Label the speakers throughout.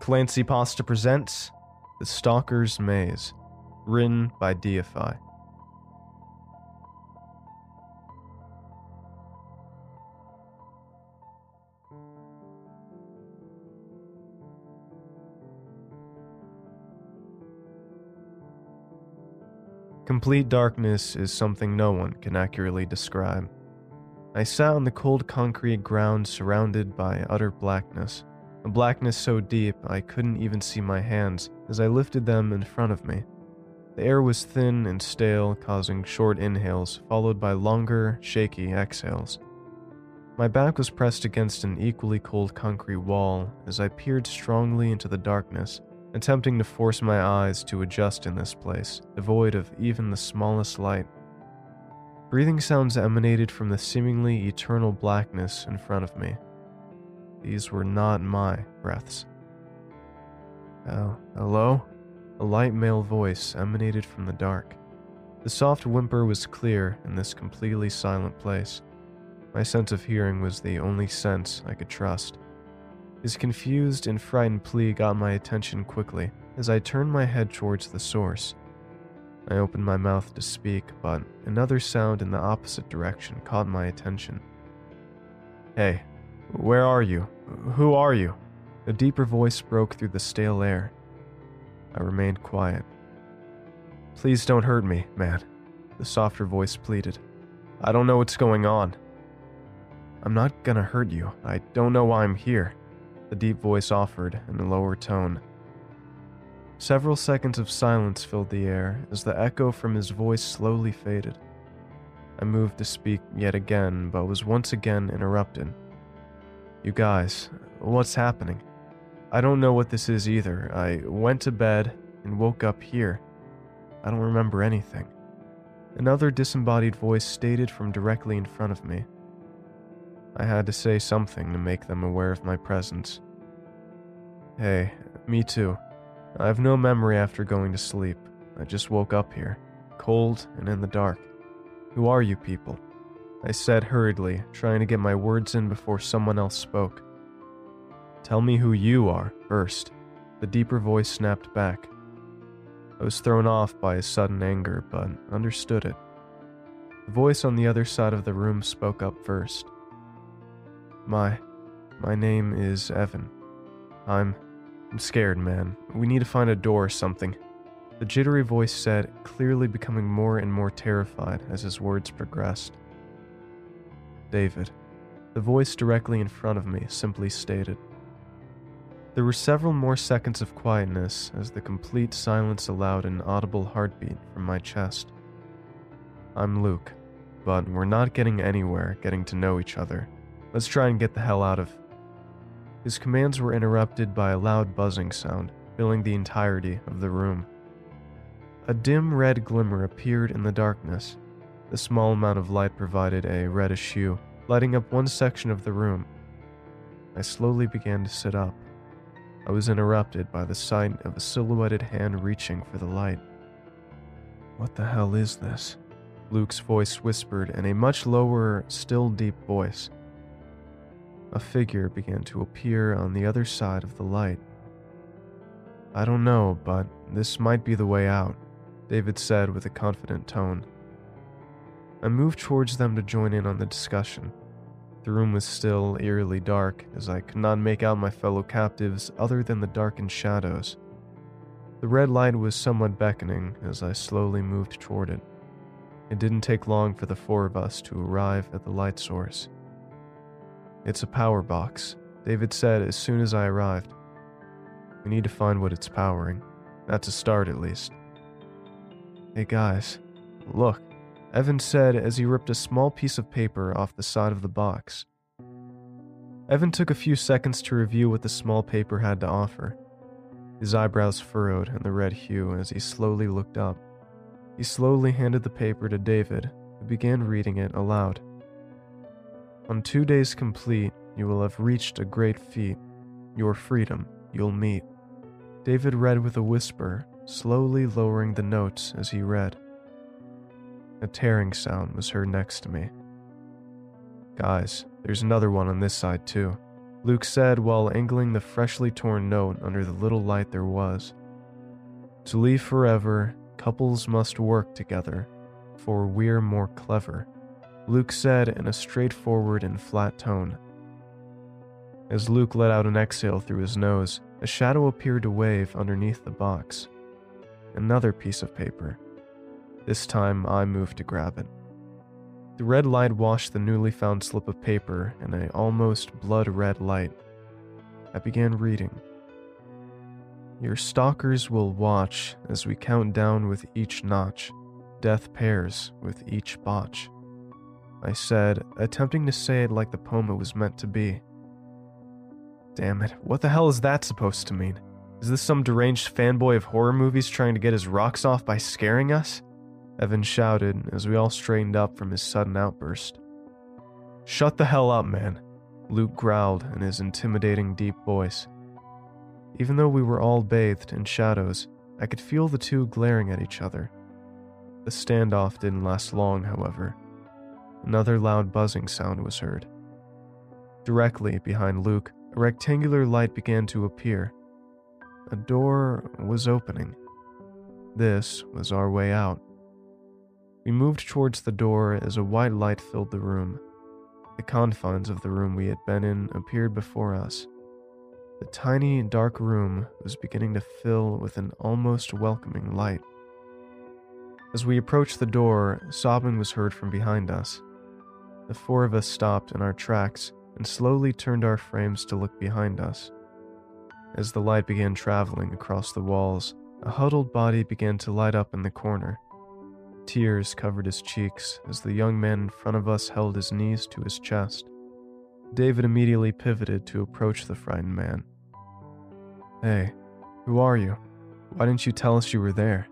Speaker 1: Clancy Pasta presents The Stalker's Maze, written by Deify. Complete darkness is something no one can accurately describe. I sat on the cold concrete ground surrounded by utter blackness, a blackness so deep I couldn't even see my hands as I lifted them in front of me. The air was thin and stale, causing short inhales followed by longer, shaky exhales. My back was pressed against an equally cold concrete wall as I peered strongly into the darkness, attempting to force my eyes to adjust in this place, devoid of even the smallest light. Breathing sounds emanated from the seemingly eternal blackness in front of me. These were not my breaths. Oh, hello? A light male voice emanated from the dark. The soft whimper was clear in this completely silent place. My sense of hearing was the only sense I could trust. His confused and frightened plea got my attention quickly as I turned my head towards the source. I opened my mouth to speak, but another sound in the opposite direction caught my attention. Hey, where are you? Who are you? A deeper voice broke through the stale air. I remained quiet. Please don't hurt me, man, the softer voice pleaded. I don't know what's going on. I'm not gonna hurt you. I don't know why I'm here, the deep voice offered in a lower tone. Several seconds of silence filled the air as the echo from his voice slowly faded. I moved to speak yet again, but was once again interrupted. You guys, what's happening? I don't know what this is either. I went to bed and woke up here. I don't remember anything. Another disembodied voice stated from directly in front of me. I had to say something to make them aware of my presence. Hey, me too. I have no memory after going to sleep. I just woke up here, cold and in the dark. Who are you people? I said hurriedly, trying to get my words in before someone else spoke. Tell me who you are, first. The deeper voice snapped back. I was thrown off by his sudden anger, but understood it. The voice on the other side of the room spoke up first. My. my name is Evan. I'm. I'm scared, man. We need to find a door or something. The jittery voice said, clearly becoming more and more terrified as his words progressed. David. The voice directly in front of me simply stated. There were several more seconds of quietness as the complete silence allowed an audible heartbeat from my chest. I'm Luke, but we're not getting anywhere getting to know each other. Let's try and get the hell out of. His commands were interrupted by a loud buzzing sound, filling the entirety of the room. A dim red glimmer appeared in the darkness. The small amount of light provided a reddish hue, lighting up one section of the room. I slowly began to sit up. I was interrupted by the sight of a silhouetted hand reaching for the light. What the hell is this? Luke's voice whispered in a much lower, still deep voice. A figure began to appear on the other side of the light. I don't know, but this might be the way out, David said with a confident tone. I moved towards them to join in on the discussion. The room was still eerily dark, as I could not make out my fellow captives other than the darkened shadows. The red light was somewhat beckoning as I slowly moved toward it. It didn't take long for the four of us to arrive at the light source. It's a power box, David said as soon as I arrived. We need to find what it's powering. That's a start, at least. Hey guys, look, Evan said as he ripped a small piece of paper off the side of the box. Evan took a few seconds to review what the small paper had to offer. His eyebrows furrowed in the red hue as he slowly looked up. He slowly handed the paper to David, who began reading it aloud. On two days complete, you will have reached a great feat. Your freedom, you'll meet. David read with a whisper, slowly lowering the notes as he read. A tearing sound was heard next to me. Guys, there's another one on this side too. Luke said while angling the freshly torn note under the little light there was. To leave forever, couples must work together, for we're more clever, Luke said in a straightforward and flat tone. As Luke let out an exhale through his nose, a shadow appeared to wave underneath the box. Another piece of paper. This time I moved to grab it. The red light washed the newly found slip of paper in an almost blood red light. I began reading. Your stalkers will watch as we count down with each notch, death pairs with each botch. I said, attempting to say it like the poem it was meant to be. Damn it, what the hell is that supposed to mean? Is this some deranged fanboy of horror movies trying to get his rocks off by scaring us? Evan shouted as we all straightened up from his sudden outburst. Shut the hell up, man, Luke growled in his intimidating deep voice. Even though we were all bathed in shadows, I could feel the two glaring at each other. The standoff didn't last long, however. Another loud buzzing sound was heard. Directly behind Luke, a rectangular light began to appear. A door was opening. This was our way out. We moved towards the door as a white light filled the room. The confines of the room we had been in appeared before us. The tiny, dark room was beginning to fill with an almost welcoming light. As we approached the door, sobbing was heard from behind us. The four of us stopped in our tracks and slowly turned our frames to look behind us. As the light began traveling across the walls, a huddled body began to light up in the corner. Tears covered his cheeks as the young man in front of us held his knees to his chest. David immediately pivoted to approach the frightened man. Hey, who are you? Why didn't you tell us you were there?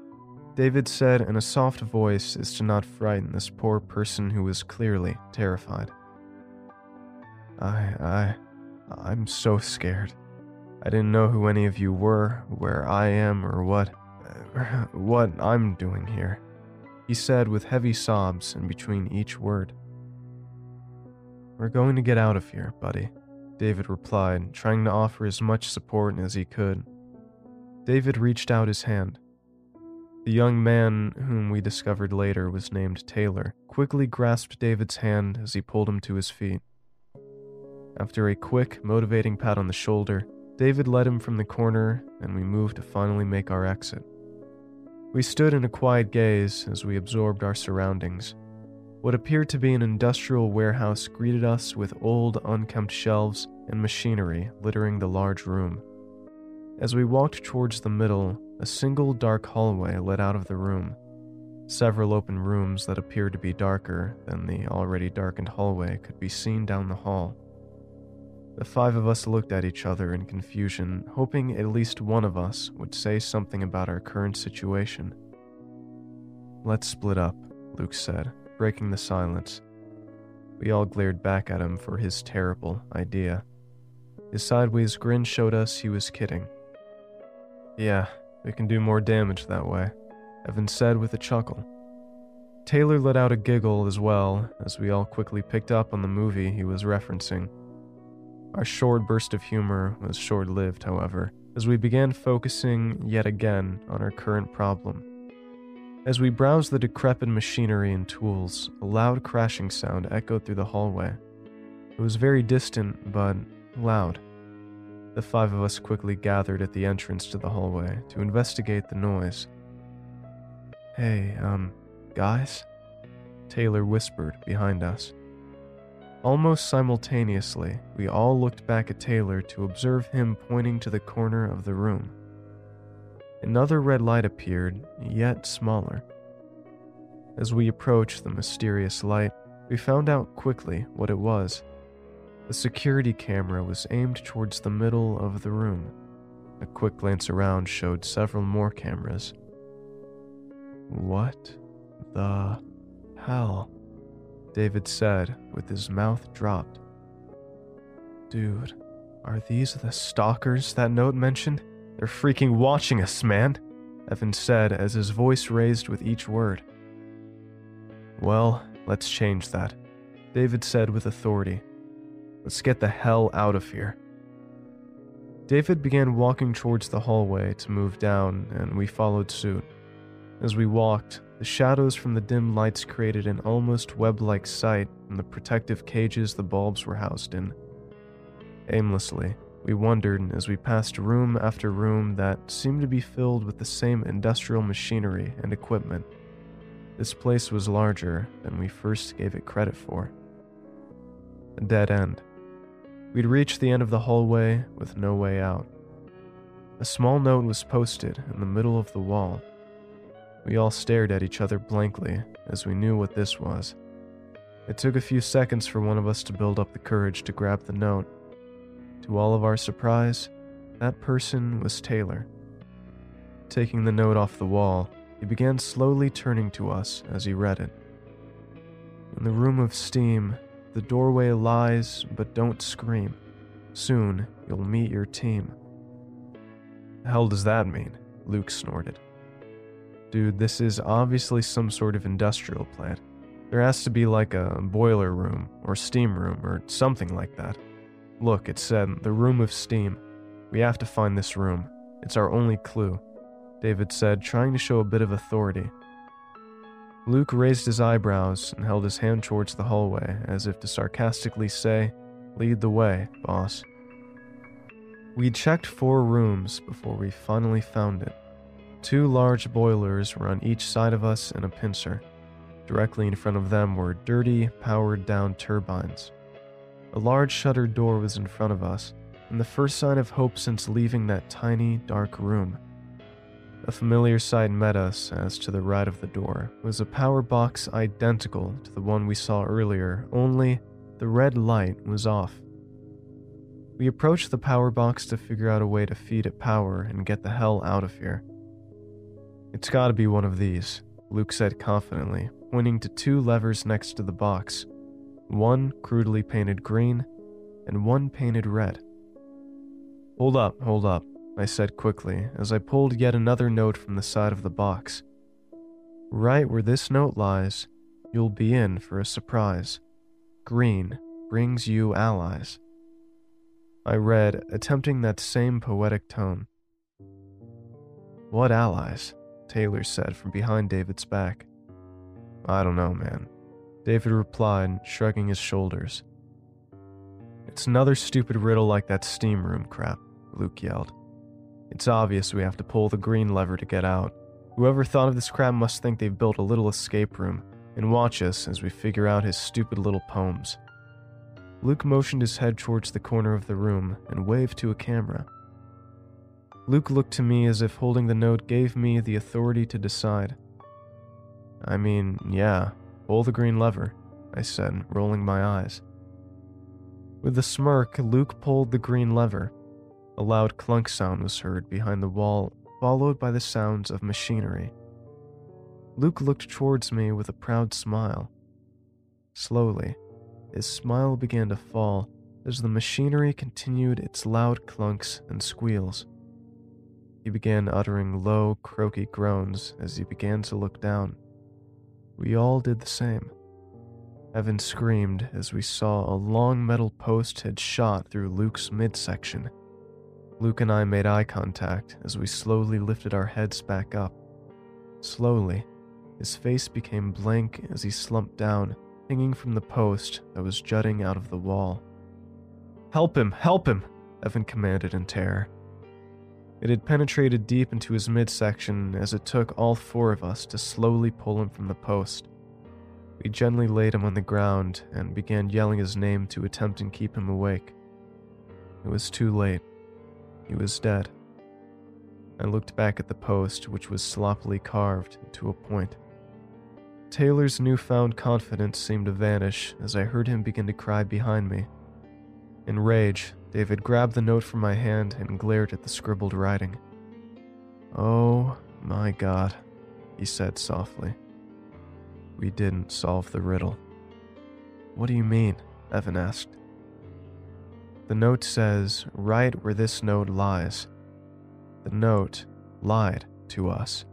Speaker 1: David said in a soft voice as to not frighten this poor person who was clearly terrified. I, I, I'm so scared. I didn't know who any of you were, where I am, or what, what I'm doing here he said with heavy sobs in between each word. We're going to get out of here, buddy, David replied, trying to offer as much support as he could. David reached out his hand. The young man, whom we discovered later was named Taylor, quickly grasped David's hand as he pulled him to his feet. After a quick, motivating pat on the shoulder, David led him from the corner, and we moved to finally make our exit. We stood in a quiet gaze as we absorbed our surroundings. What appeared to be an industrial warehouse greeted us with old, unkempt shelves and machinery littering the large room. As we walked towards the middle, a single dark hallway led out of the room. Several open rooms that appeared to be darker than the already darkened hallway could be seen down the hall. The five of us looked at each other in confusion, hoping at least one of us would say something about our current situation. Let's split up, Luke said, breaking the silence. We all glared back at him for his terrible idea. His sideways grin showed us he was kidding. Yeah, we can do more damage that way, Evan said with a chuckle. Taylor let out a giggle as well, as we all quickly picked up on the movie he was referencing. Our short burst of humor was short lived, however, as we began focusing yet again on our current problem. As we browsed the decrepit machinery and tools, a loud crashing sound echoed through the hallway. It was very distant, but loud. The five of us quickly gathered at the entrance to the hallway to investigate the noise. Hey, um, guys? Taylor whispered behind us. Almost simultaneously, we all looked back at Taylor to observe him pointing to the corner of the room. Another red light appeared, yet smaller. As we approached the mysterious light, we found out quickly what it was. The security camera was aimed towards the middle of the room. A quick glance around showed several more cameras. What the hell? David said, with his mouth dropped. Dude, are these the stalkers that note mentioned? They're freaking watching us, man, Evan said as his voice raised with each word. Well, let's change that, David said with authority. Let's get the hell out of here. David began walking towards the hallway to move down, and we followed suit. As we walked, the shadows from the dim lights created an almost web like sight in the protective cages the bulbs were housed in. Aimlessly, we wondered as we passed room after room that seemed to be filled with the same industrial machinery and equipment. This place was larger than we first gave it credit for. A dead end. We'd reached the end of the hallway with no way out. A small note was posted in the middle of the wall. We all stared at each other blankly as we knew what this was. It took a few seconds for one of us to build up the courage to grab the note. To all of our surprise, that person was Taylor. Taking the note off the wall, he began slowly turning to us as he read it. In the room of steam, the doorway lies, but don't scream. Soon, you'll meet your team. The hell does that mean? Luke snorted. Dude, this is obviously some sort of industrial plant. There has to be like a boiler room, or steam room, or something like that. Look, it said, um, the room of steam. We have to find this room. It's our only clue. David said, trying to show a bit of authority. Luke raised his eyebrows and held his hand towards the hallway as if to sarcastically say, Lead the way, boss. We checked four rooms before we finally found it. Two large boilers were on each side of us and a pincer. Directly in front of them were dirty, powered down turbines. A large shuttered door was in front of us, and the first sign of hope since leaving that tiny, dark room. A familiar sight met us as to the right of the door was a power box identical to the one we saw earlier, only the red light was off. We approached the power box to figure out a way to feed it power and get the hell out of here. It's gotta be one of these, Luke said confidently, pointing to two levers next to the box one crudely painted green and one painted red. Hold up, hold up, I said quickly as I pulled yet another note from the side of the box. Right where this note lies, you'll be in for a surprise. Green brings you allies. I read, attempting that same poetic tone. What allies? Taylor said from behind David's back. I don't know, man. David replied, shrugging his shoulders. It's another stupid riddle like that steam room crap, Luke yelled. It's obvious we have to pull the green lever to get out. Whoever thought of this crap must think they've built a little escape room and watch us as we figure out his stupid little poems. Luke motioned his head towards the corner of the room and waved to a camera. Luke looked to me as if holding the note gave me the authority to decide. I mean, yeah, pull the green lever, I said, rolling my eyes. With a smirk, Luke pulled the green lever, a loud clunk sound was heard behind the wall, followed by the sounds of machinery. Luke looked towards me with a proud smile. Slowly, his smile began to fall as the machinery continued its loud clunks and squeals. He began uttering low, croaky groans as he began to look down. We all did the same. Evan screamed as we saw a long metal post had shot through Luke's midsection Luke and I made eye contact as we slowly lifted our heads back up. Slowly, his face became blank as he slumped down, hanging from the post that was jutting out of the wall. Help him! Help him! Evan commanded in terror. It had penetrated deep into his midsection as it took all four of us to slowly pull him from the post. We gently laid him on the ground and began yelling his name to attempt and keep him awake. It was too late. He was dead. I looked back at the post, which was sloppily carved into a point. Taylor's newfound confidence seemed to vanish as I heard him begin to cry behind me. In rage, David grabbed the note from my hand and glared at the scribbled writing. Oh my god, he said softly. We didn't solve the riddle. What do you mean? Evan asked. The note says, right where this note lies. The note lied to us.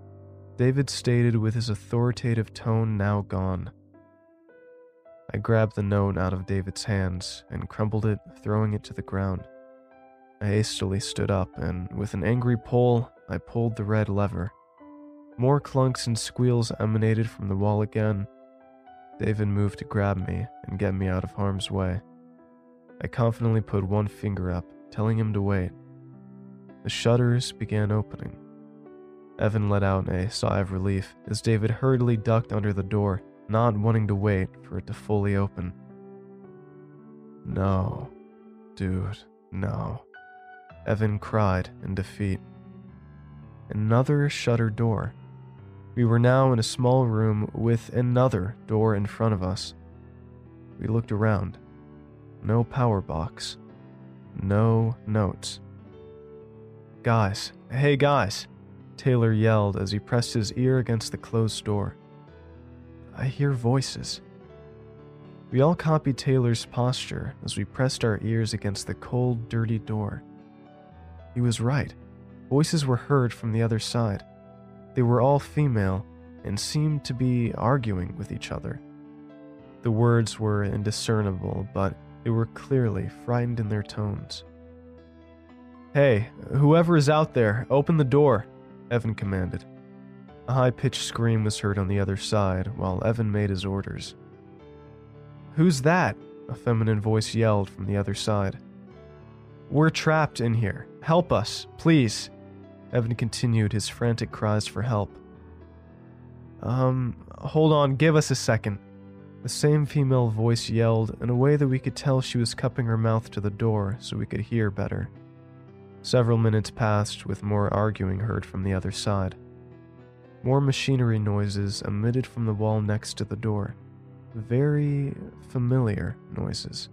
Speaker 1: David stated with his authoritative tone now gone. I grabbed the note out of David's hands and crumbled it, throwing it to the ground. I hastily stood up and, with an angry pull, I pulled the red lever. More clunks and squeals emanated from the wall again. David moved to grab me and get me out of harm's way. I confidently put one finger up, telling him to wait. The shutters began opening. Evan let out a sigh of relief as David hurriedly ducked under the door, not wanting to wait for it to fully open. No, dude, no. Evan cried in defeat. Another shutter door. We were now in a small room with another door in front of us. We looked around. No power box. No notes. Guys, hey guys, Taylor yelled as he pressed his ear against the closed door. I hear voices. We all copied Taylor's posture as we pressed our ears against the cold, dirty door. He was right. Voices were heard from the other side. They were all female and seemed to be arguing with each other. The words were indiscernible, but they were clearly frightened in their tones. Hey, whoever is out there, open the door, Evan commanded. A high pitched scream was heard on the other side while Evan made his orders. Who's that? A feminine voice yelled from the other side. We're trapped in here. Help us, please. Evan continued his frantic cries for help. Um, hold on, give us a second. The same female voice yelled in a way that we could tell she was cupping her mouth to the door so we could hear better. Several minutes passed with more arguing heard from the other side. More machinery noises emitted from the wall next to the door. Very familiar noises.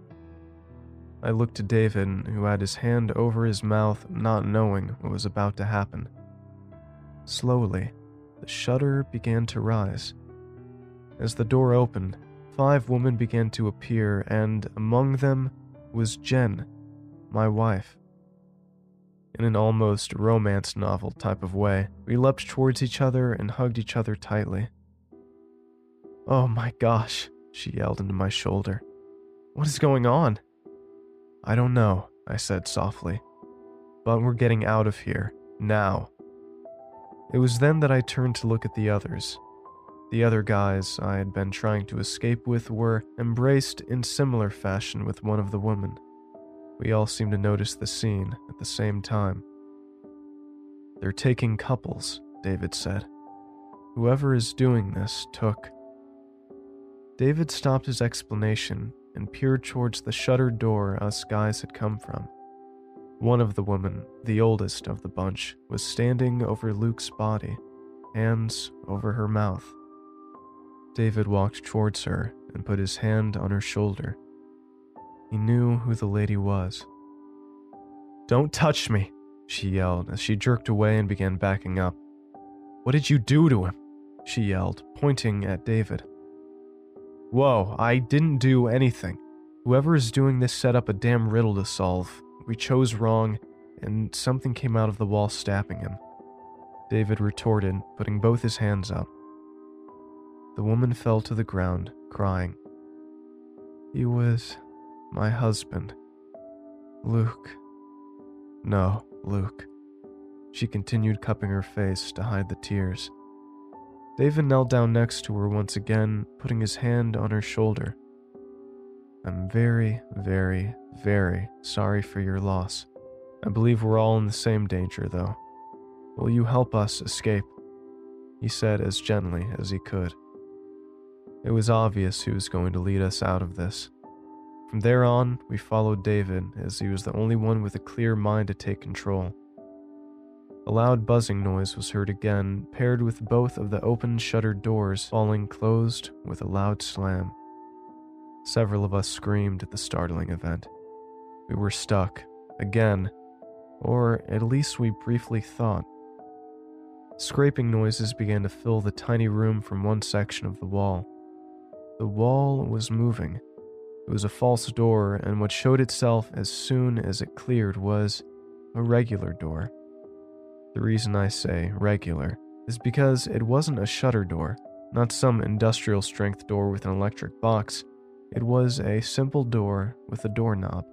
Speaker 1: I looked to David, who had his hand over his mouth, not knowing what was about to happen. Slowly, the shutter began to rise. As the door opened, five women began to appear, and among them was Jen, my wife. In an almost romance novel type of way, we leapt towards each other and hugged each other tightly. Oh my gosh, she yelled into my shoulder. What is going on? I don't know, I said softly. But we're getting out of here, now. It was then that I turned to look at the others. The other guys I had been trying to escape with were embraced in similar fashion with one of the women. We all seemed to notice the scene at the same time. They're taking couples, David said. Whoever is doing this took. David stopped his explanation and peered towards the shuttered door us guys had come from. One of the women, the oldest of the bunch, was standing over Luke's body, hands over her mouth. David walked towards her and put his hand on her shoulder. He knew who the lady was. Don't touch me, she yelled as she jerked away and began backing up. What did you do to him? She yelled, pointing at David. Whoa, I didn't do anything. Whoever is doing this set up a damn riddle to solve. We chose wrong, and something came out of the wall stabbing him. David retorted, putting both his hands up. The woman fell to the ground, crying. He was my husband. Luke. No, Luke. She continued cupping her face to hide the tears. David knelt down next to her once again, putting his hand on her shoulder. I'm very, very, very sorry for your loss. I believe we're all in the same danger, though. Will you help us escape? He said as gently as he could. It was obvious he was going to lead us out of this. From there on, we followed David as he was the only one with a clear mind to take control. A loud buzzing noise was heard again, paired with both of the open shuttered doors falling closed with a loud slam. Several of us screamed at the startling event. We were stuck, again, or at least we briefly thought. Scraping noises began to fill the tiny room from one section of the wall. The wall was moving. It was a false door, and what showed itself as soon as it cleared was a regular door. The reason I say regular is because it wasn't a shutter door, not some industrial strength door with an electric box. It was a simple door with a doorknob.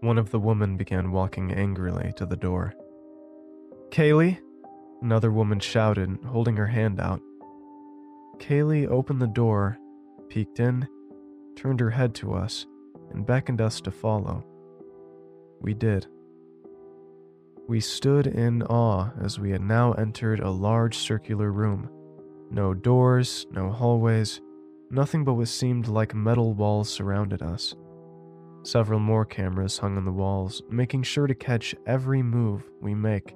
Speaker 1: One of the women began walking angrily to the door. Kaylee? Another woman shouted, holding her hand out. Kaylee opened the door, peeked in, turned her head to us, and beckoned us to follow. We did. We stood in awe as we had now entered a large circular room. No doors, no hallways, nothing but what seemed like metal walls surrounded us. Several more cameras hung on the walls, making sure to catch every move we make.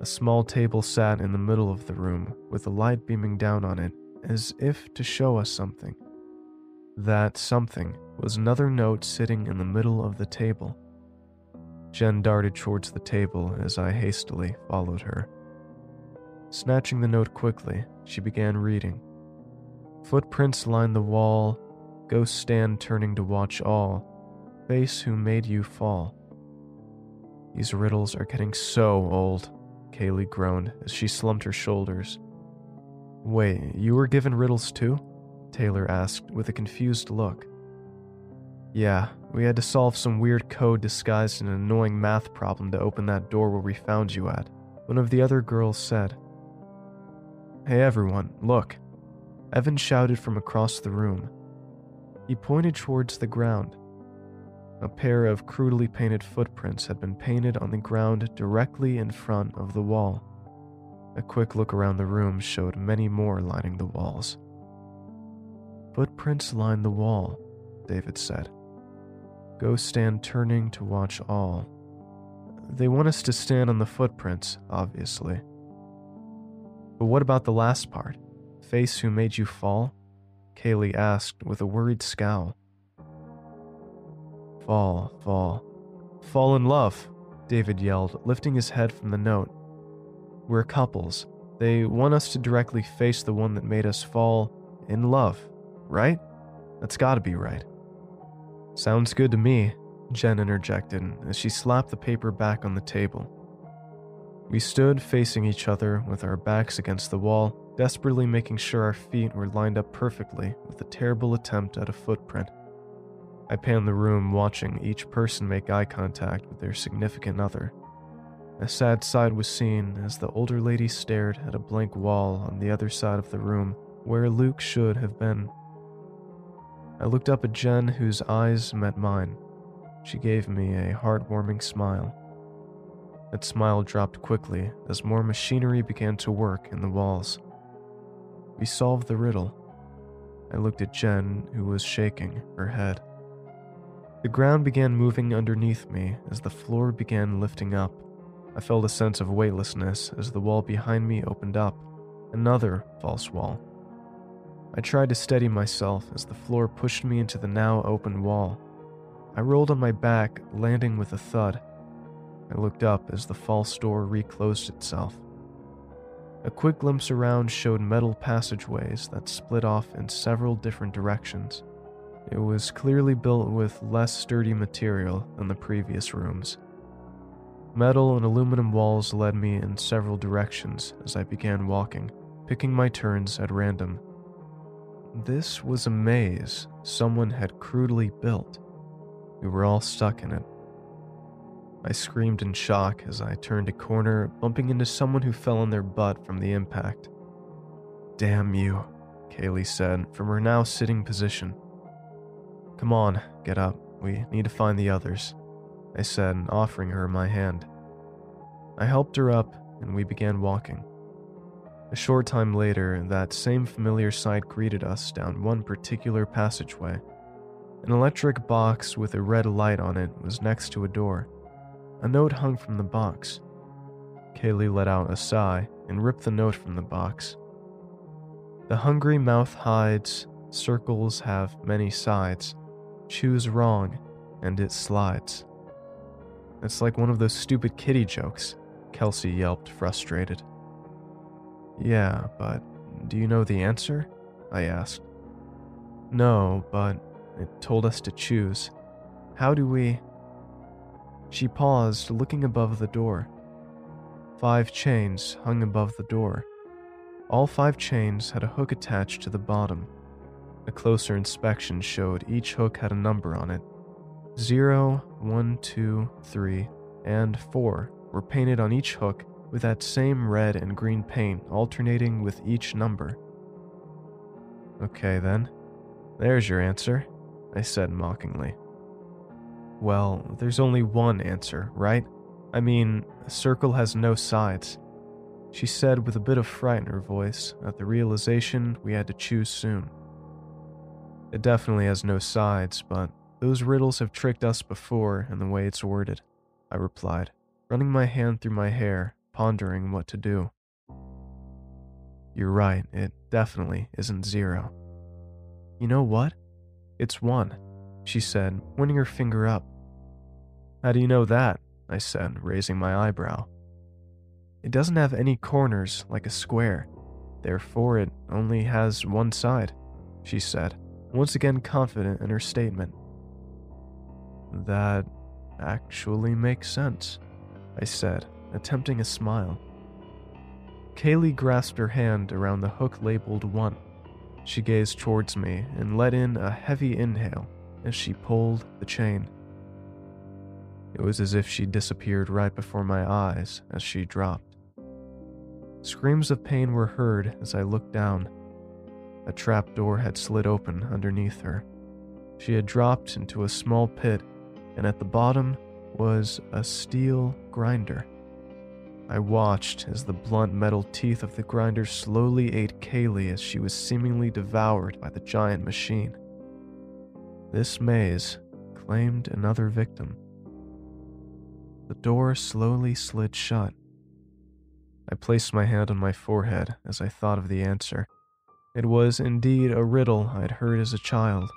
Speaker 1: A small table sat in the middle of the room, with a light beaming down on it, as if to show us something. That something was another note sitting in the middle of the table. Jen darted towards the table as I hastily followed her. Snatching the note quickly, she began reading. Footprints line the wall, ghost stand turning to watch all, face who made you fall. These riddles are getting so old, Kaylee groaned as she slumped her shoulders. Wait, you were given riddles too? Taylor asked with a confused look. Yeah, we had to solve some weird code disguised in an annoying math problem to open that door where we found you at, one of the other girls said. Hey everyone, look. Evan shouted from across the room. He pointed towards the ground. A pair of crudely painted footprints had been painted on the ground directly in front of the wall. A quick look around the room showed many more lining the walls. Footprints line the wall, David said. Go stand turning to watch all. They want us to stand on the footprints, obviously. But what about the last part? Face who made you fall? Kaylee asked with a worried scowl. Fall, fall. Fall in love, David yelled, lifting his head from the note. We're couples. They want us to directly face the one that made us fall in love, right? That's gotta be right. Sounds good to me, Jen interjected as she slapped the paper back on the table. We stood facing each other with our backs against the wall, desperately making sure our feet were lined up perfectly with a terrible attempt at a footprint. I panned the room, watching each person make eye contact with their significant other. A sad sight was seen as the older lady stared at a blank wall on the other side of the room where Luke should have been. I looked up at Jen, whose eyes met mine. She gave me a heartwarming smile. That smile dropped quickly as more machinery began to work in the walls. We solved the riddle. I looked at Jen, who was shaking her head. The ground began moving underneath me as the floor began lifting up. I felt a sense of weightlessness as the wall behind me opened up, another false wall. I tried to steady myself as the floor pushed me into the now open wall. I rolled on my back, landing with a thud. I looked up as the false door reclosed itself. A quick glimpse around showed metal passageways that split off in several different directions. It was clearly built with less sturdy material than the previous rooms. Metal and aluminum walls led me in several directions as I began walking, picking my turns at random. This was a maze someone had crudely built. We were all stuck in it. I screamed in shock as I turned a corner, bumping into someone who fell on their butt from the impact. Damn you, Kaylee said from her now sitting position. Come on, get up. We need to find the others. I said, offering her my hand. I helped her up, and we began walking. A short time later, that same familiar sight greeted us down one particular passageway. An electric box with a red light on it was next to a door. A note hung from the box. Kaylee let out a sigh and ripped the note from the box. The hungry mouth hides, circles have many sides. Choose wrong, and it slides. It's like one of those stupid kitty jokes, Kelsey yelped, frustrated. Yeah, but do you know the answer? I asked. No, but it told us to choose. How do we. She paused, looking above the door. Five chains hung above the door. All five chains had a hook attached to the bottom. A closer inspection showed each hook had a number on it. Zero, one, two, three, and 4 were painted on each hook with that same red and green paint alternating with each number. Okay then, there's your answer, I said mockingly. Well, there's only one answer, right? I mean, a circle has no sides. She said with a bit of fright in her voice at the realization we had to choose soon. It definitely has no sides, but those riddles have tricked us before in the way it's worded, I replied, running my hand through my hair, pondering what to do. You're right, it definitely isn't zero. You know what? It's one, she said, pointing her finger up. How do you know that? I said, raising my eyebrow. It doesn't have any corners like a square, therefore, it only has one side, she said, once again confident in her statement. That actually makes sense, I said, attempting a smile. Kaylee grasped her hand around the hook labeled 1. She gazed towards me and let in a heavy inhale as she pulled the chain. It was as if she disappeared right before my eyes as she dropped. Screams of pain were heard as I looked down. A trap door had slid open underneath her. She had dropped into a small pit, and at the bottom was a steel grinder. I watched as the blunt metal teeth of the grinder slowly ate Kaylee as she was seemingly devoured by the giant machine. This maze claimed another victim. The door slowly slid shut. I placed my hand on my forehead as I thought of the answer. It was indeed a riddle I'd heard as a child.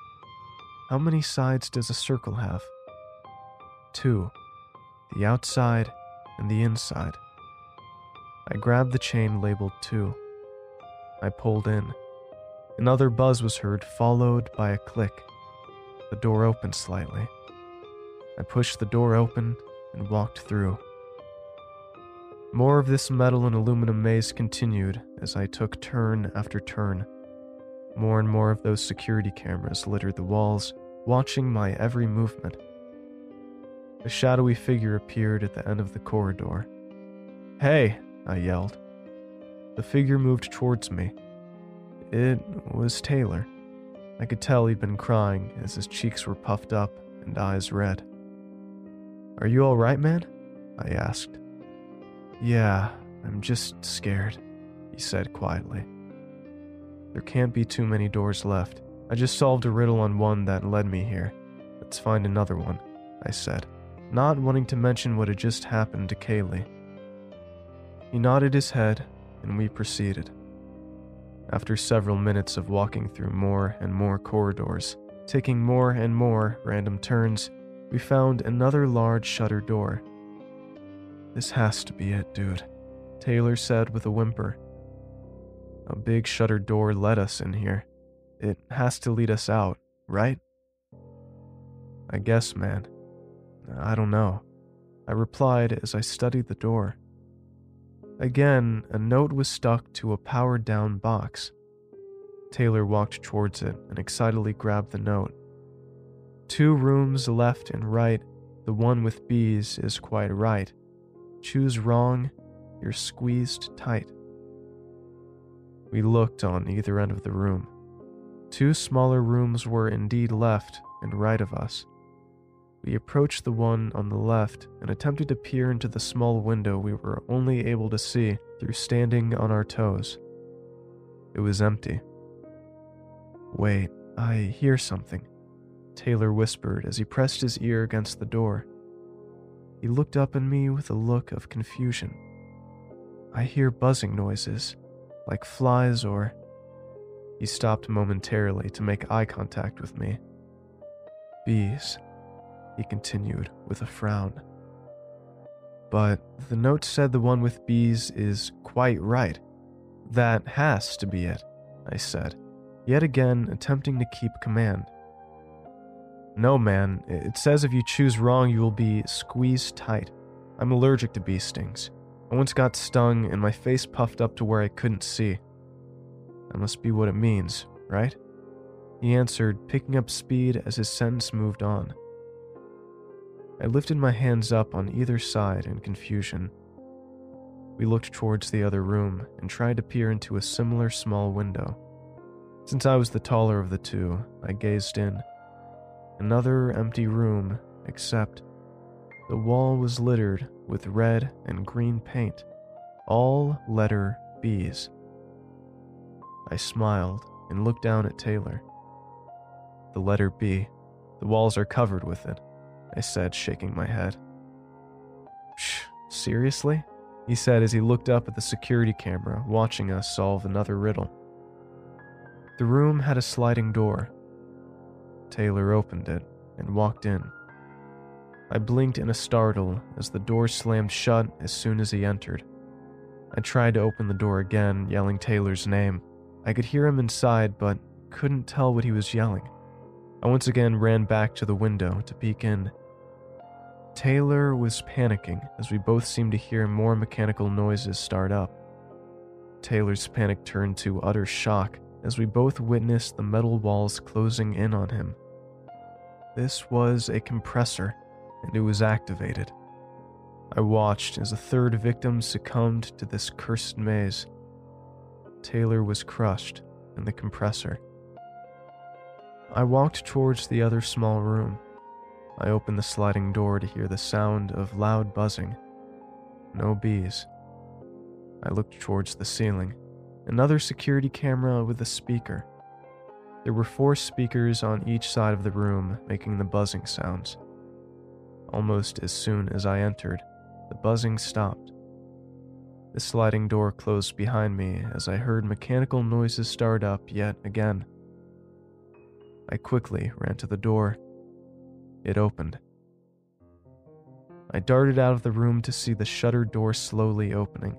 Speaker 1: How many sides does a circle have? Two the outside and the inside. I grabbed the chain labeled 2. I pulled in. Another buzz was heard, followed by a click. The door opened slightly. I pushed the door open and walked through. More of this metal and aluminum maze continued as I took turn after turn. More and more of those security cameras littered the walls, watching my every movement. A shadowy figure appeared at the end of the corridor. Hey, I yelled. The figure moved towards me. It was Taylor. I could tell he'd been crying as his cheeks were puffed up and eyes red. Are you alright, man? I asked. Yeah, I'm just scared, he said quietly. There can't be too many doors left. I just solved a riddle on one that led me here. Let's find another one, I said, not wanting to mention what had just happened to Kaylee. He nodded his head, and we proceeded. After several minutes of walking through more and more corridors, taking more and more random turns, we found another large shutter door. This has to be it, dude, Taylor said with a whimper. A big shutter door led us in here. It has to lead us out, right? I guess, man. I don't know. I replied as I studied the door. Again, a note was stuck to a powered down box. Taylor walked towards it and excitedly grabbed the note. Two rooms left and right, the one with bees is quite right. Choose wrong, you're squeezed tight. We looked on either end of the room. Two smaller rooms were indeed left and right of us. We approached the one on the left and attempted to peer into the small window we were only able to see through standing on our toes. It was empty. Wait, I hear something. Taylor whispered as he pressed his ear against the door. He looked up at me with a look of confusion. I hear buzzing noises, like flies or. He stopped momentarily to make eye contact with me. Bees, he continued with a frown. But the note said the one with bees is quite right. That has to be it, I said, yet again attempting to keep command. No, man. It says if you choose wrong, you will be squeezed tight. I'm allergic to bee stings. I once got stung and my face puffed up to where I couldn't see. That must be what it means, right? He answered, picking up speed as his sentence moved on. I lifted my hands up on either side in confusion. We looked towards the other room and tried to peer into a similar small window. Since I was the taller of the two, I gazed in. Another empty room, except the wall was littered with red and green paint, all letter B's. I smiled and looked down at Taylor. The letter B. The walls are covered with it, I said, shaking my head. Shh, seriously? He said as he looked up at the security camera, watching us solve another riddle. The room had a sliding door. Taylor opened it and walked in. I blinked in a startle as the door slammed shut as soon as he entered. I tried to open the door again, yelling Taylor's name. I could hear him inside, but couldn't tell what he was yelling. I once again ran back to the window to peek in. Taylor was panicking as we both seemed to hear more mechanical noises start up. Taylor's panic turned to utter shock as we both witnessed the metal walls closing in on him. This was a compressor, and it was activated. I watched as a third victim succumbed to this cursed maze. Taylor was crushed in the compressor. I walked towards the other small room. I opened the sliding door to hear the sound of loud buzzing. No bees. I looked towards the ceiling. Another security camera with a speaker. There were four speakers on each side of the room making the buzzing sounds. Almost as soon as I entered, the buzzing stopped. The sliding door closed behind me as I heard mechanical noises start up yet again. I quickly ran to the door. It opened. I darted out of the room to see the shutter door slowly opening.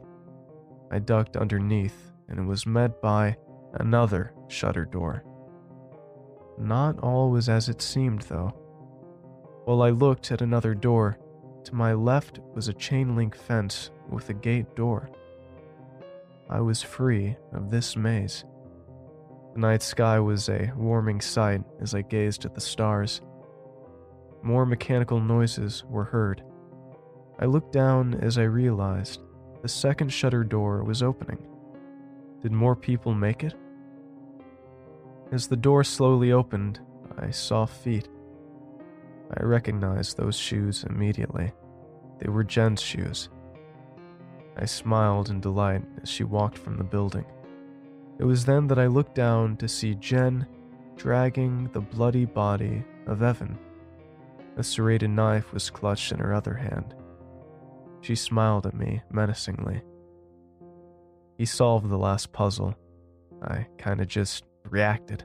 Speaker 1: I ducked underneath and was met by another shutter door. Not all was as it seemed, though. While I looked at another door, to my left was a chain link fence with a gate door. I was free of this maze. The night sky was a warming sight as I gazed at the stars. More mechanical noises were heard. I looked down as I realized the second shutter door was opening. Did more people make it? As the door slowly opened, I saw feet. I recognized those shoes immediately. They were Jen's shoes. I smiled in delight as she walked from the building. It was then that I looked down to see Jen dragging the bloody body of Evan. A serrated knife was clutched in her other hand. She smiled at me menacingly. He solved the last puzzle. I kinda just reacted.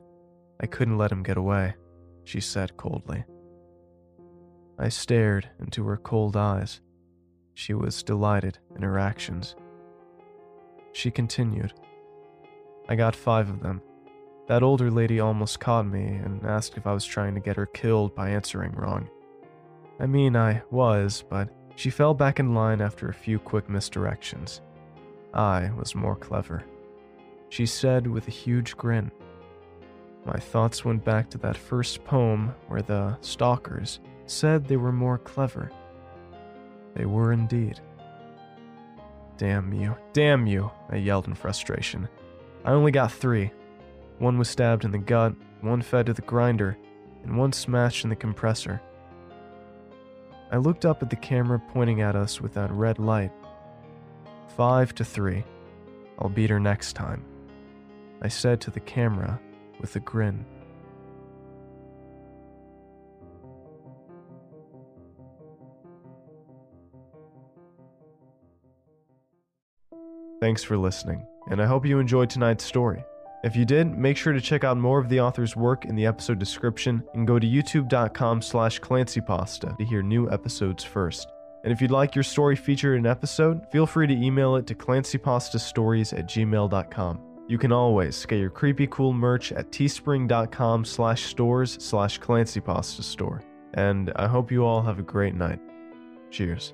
Speaker 1: I couldn't let him get away, she said coldly. I stared into her cold eyes. She was delighted in her actions. She continued. I got five of them. That older lady almost caught me and asked if I was trying to get her killed by answering wrong. I mean, I was, but she fell back in line after a few quick misdirections. I was more clever. She said with a huge grin. My thoughts went back to that first poem where the stalkers said they were more clever. They were indeed. Damn you, damn you, I yelled in frustration. I only got three. One was stabbed in the gut, one fed to the grinder, and one smashed in the compressor. I looked up at the camera pointing at us with that red light. Five to three. I'll beat her next time. I said to the camera with a grin. Thanks for listening, and I hope you enjoyed tonight's story. If you did, make sure to check out more of the author's work in the episode description and go to youtube.com slash clancypasta to hear new episodes first. And if you'd like your story featured in an episode, feel free to email it to clancypastastories at gmail.com. You can always get your creepy cool merch at teespring.com slash stores slash clancypastastore. And I hope you all have a great night. Cheers.